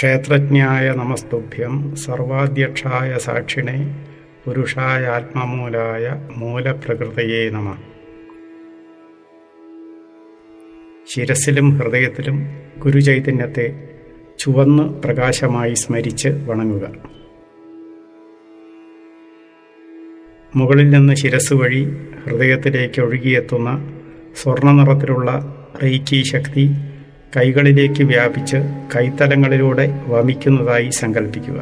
ക്ഷേത്രജ്ഞായ നമസ്തുഭ്യം സർവാധ്യക്ഷായ സാക്ഷിണെ പുരുഷായ ആത്മമൂലായ മൂലപ്രകൃതയെ നമ. ശിരസിലും ഹൃദയത്തിലും ഗുരുചൈതന്യത്തെ ചുവന്ന് പ്രകാശമായി സ്മരിച്ച് വണങ്ങുക. മുകളിൽ നിന്ന് ശിരസ് വഴി ഹൃദയത്തിലേക്ക് ഒഴുകിയെത്തുന്ന സ്വർണ നിറത്തിലുള്ള റീക്കി ശക്തി കൈകളിലേക്ക് വ്യാപിച്ച് കൈത്തലങ്ങളിലൂടെ വമിക്കുന്നതായി സങ്കല്പിക്കുക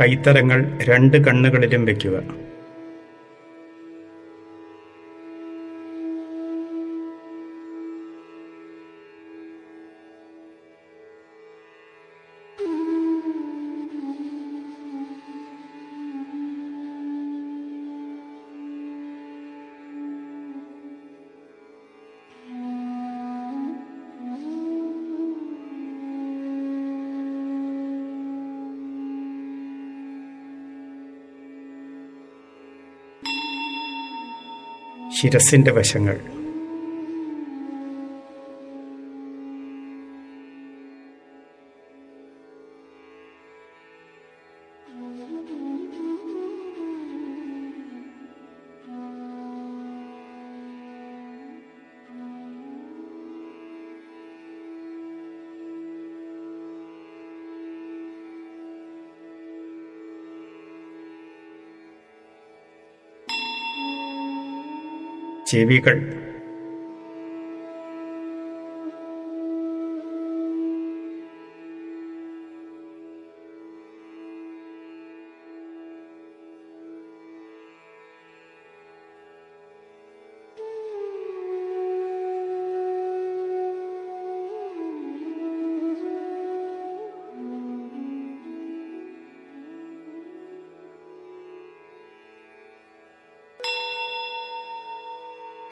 കൈത്തലങ്ങൾ രണ്ട് കണ്ണുകളിലും വയ്ക്കുക ശിരസിന്റെ വശങ്ങൾ. 截鼻根儿。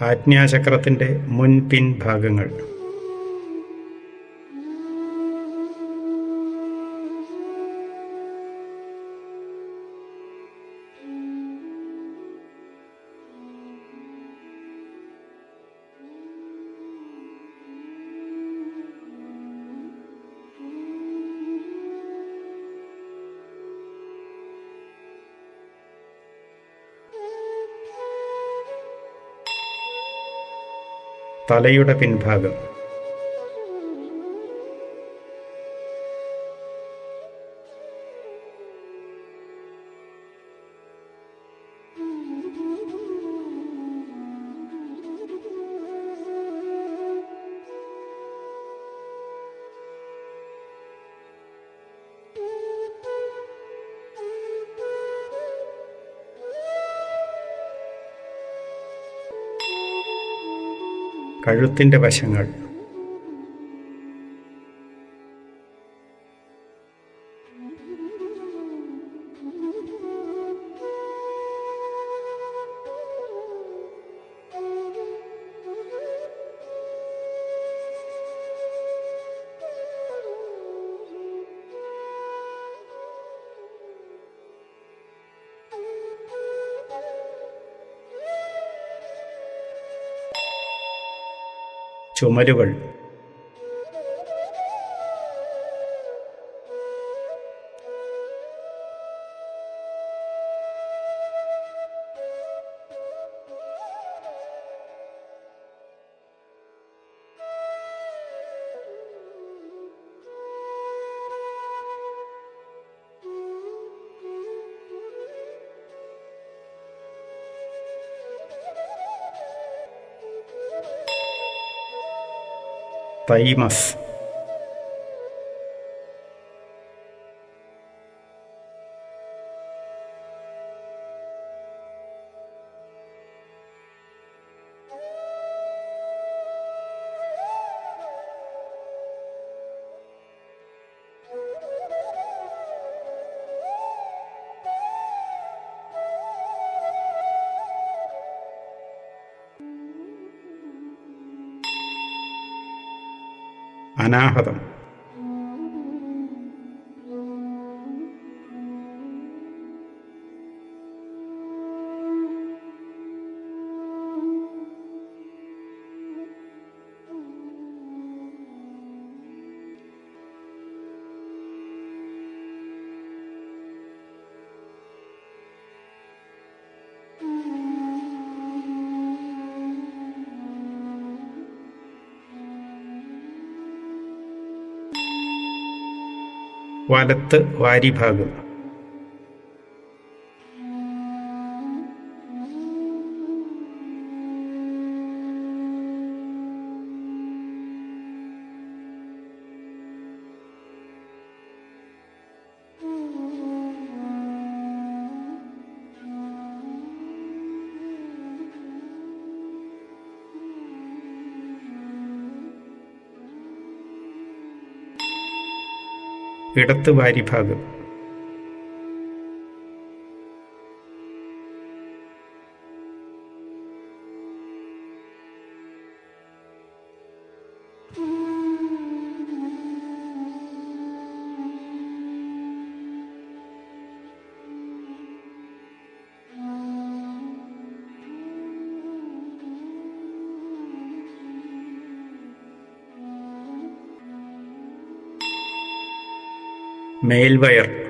ചെവികൾ ആജ്ഞാചക്രത്തിന്റെ മുൻപിൻ ഭാഗങ്ങൾ തലയുടെ പിൻഭാഗം. കഴുത്തിന്റെ വശങ്ങൾ. ചുമരുകൾ ぱいいます。അനാഹതം വലത്ത് വാരിഭാഗം. ഇടത്ത് വാരിഭാഗം മേൽവയർ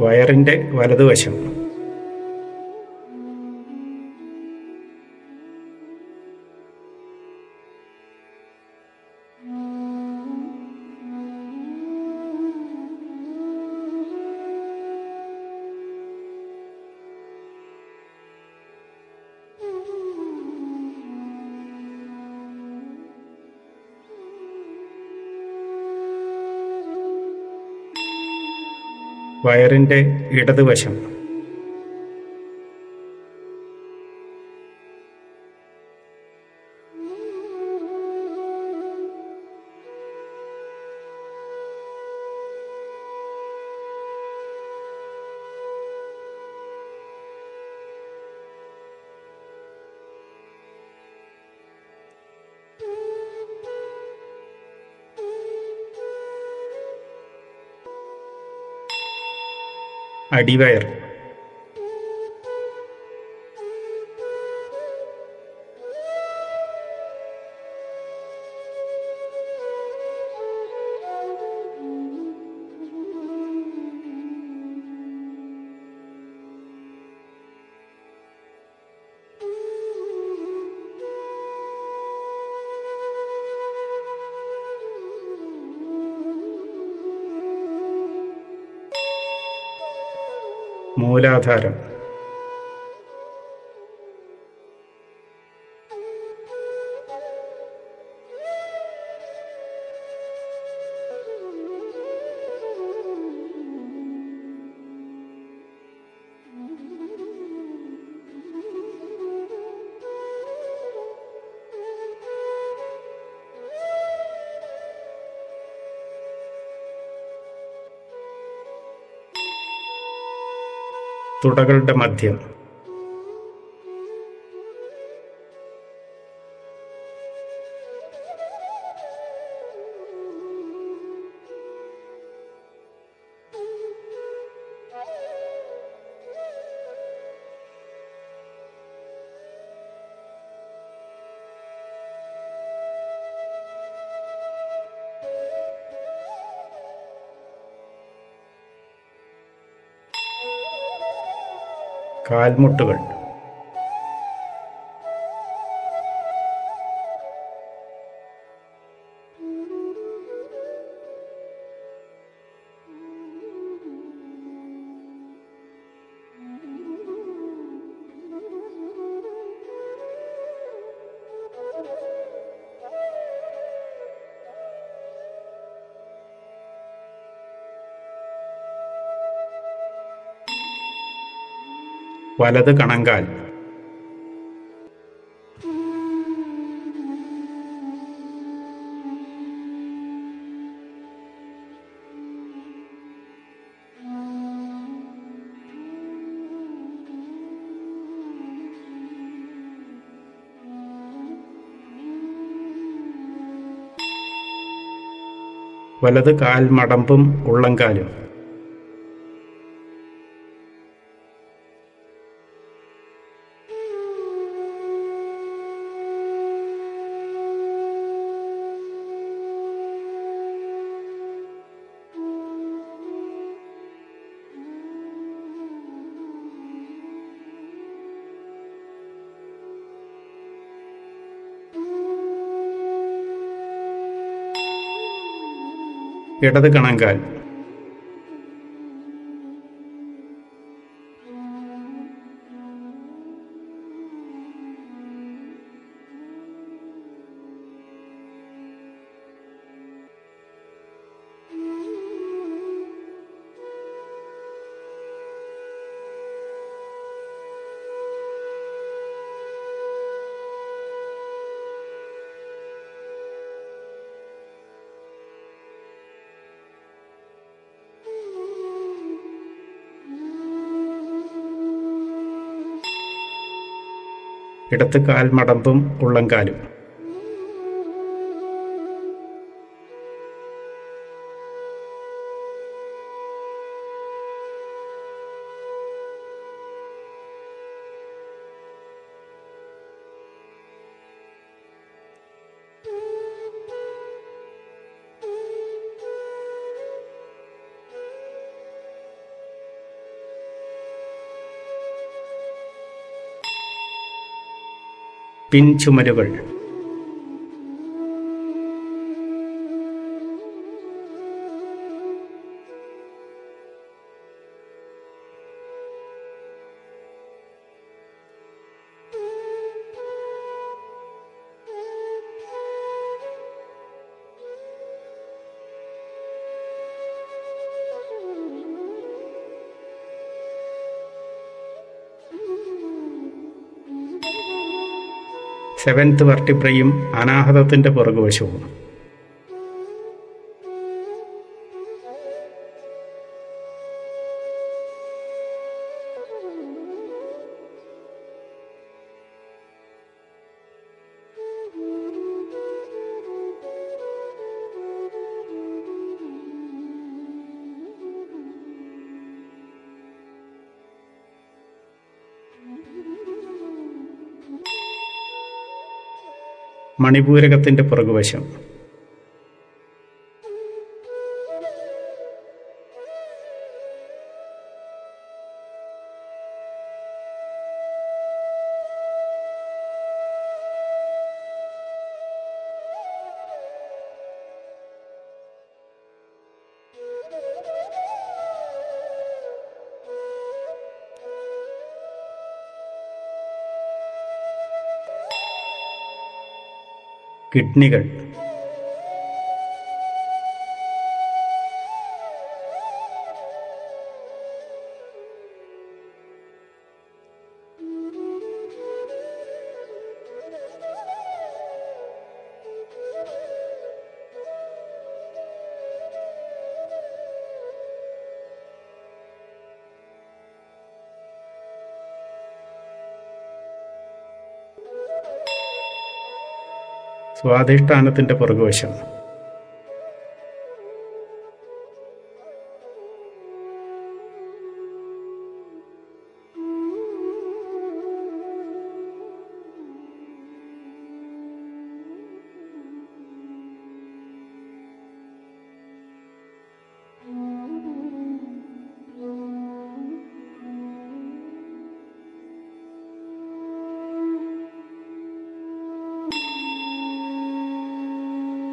വയറിന്റെ വലതുവശം. വയറിന്റെ ഇടതുവശം. a DeWire. മൂലാധാരം. തുടകളുടെ മധ്യം. കാൽമുട്ടുകൾ. വലത് കണങ്കാൽ. വലത് കാൽ മടമ്പും ഉള്ളംകാലും. ഇടത് കണങ്കാൽ. ഇടത്ത് കാൽ മടമ്പും ഉള്ളംകാലും പിൻചുമരുകൾ. സെവൻത്ത് വർട്ടിപ്രയും അനാഹതത്തിന്റെ പുറകുവശവും. മണിപൂരകത്തിന്റെ പുറകുവശം. किडनी സ്വാധിഷ്ഠാനത്തിന്റെ പുറകുവശം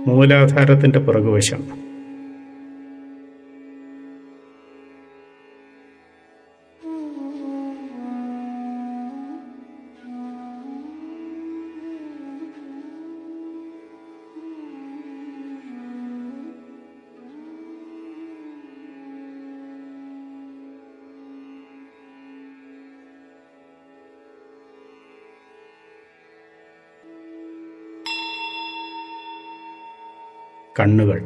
മൂലാധാരത്തിന്റെ പുറകുവശം കണ്ണുകൾ